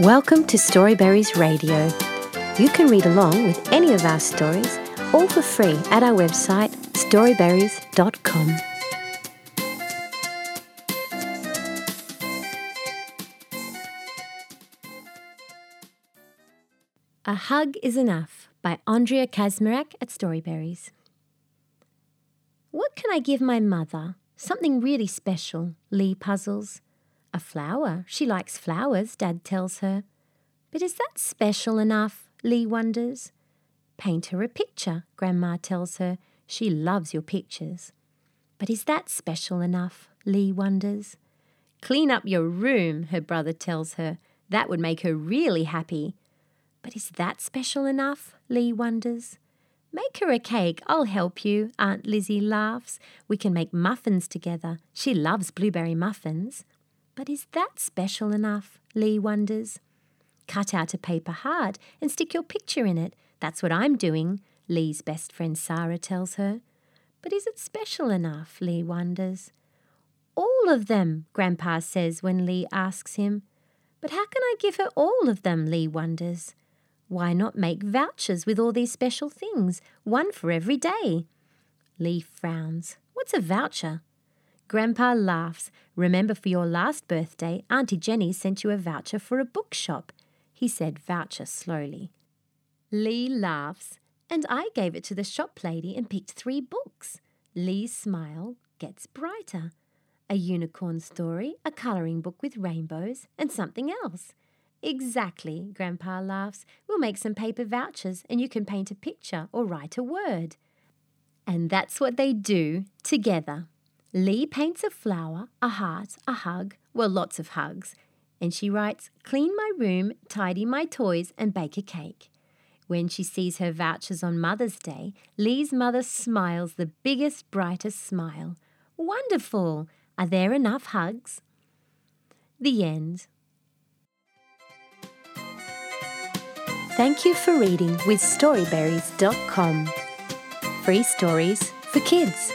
Welcome to Storyberries Radio. You can read along with any of our stories, all for free at our website storyberries.com. A Hug is Enough by Andrea Kazmarek at Storyberries. What can I give my mother? Something really special, Lee puzzles. A flower. She likes flowers, Dad tells her. But is that special enough? Lee wonders. Paint her a picture, Grandma tells her. She loves your pictures. But is that special enough? Lee wonders. Clean up your room, her brother tells her. That would make her really happy. But is that special enough? Lee wonders. Make her a cake, I'll help you, Aunt Lizzie laughs. We can make muffins together. She loves blueberry muffins. But is that special enough? Lee wonders. Cut out a paper heart and stick your picture in it. That's what I'm doing, Lee's best friend Sarah tells her. But is it special enough? Lee wonders. All of them, Grandpa says when Lee asks him. But how can I give her all of them? Lee wonders. Why not make vouchers with all these special things, one for every day? Lee frowns. What's a voucher? Grandpa laughs. Remember for your last birthday, Auntie Jenny sent you a voucher for a bookshop. He said voucher slowly. Lee laughs, and I gave it to the shop lady and picked three books. Lee's smile gets brighter. A unicorn story, a colouring book with rainbows, and something else. Exactly, Grandpa laughs. We'll make some paper vouchers and you can paint a picture or write a word. And that's what they do together. Lee paints a flower, a heart, a hug, well, lots of hugs. And she writes, Clean my room, tidy my toys, and bake a cake. When she sees her vouchers on Mother's Day, Lee's mother smiles the biggest, brightest smile. Wonderful! Are there enough hugs? The end. Thank you for reading with Storyberries.com. Free stories for kids.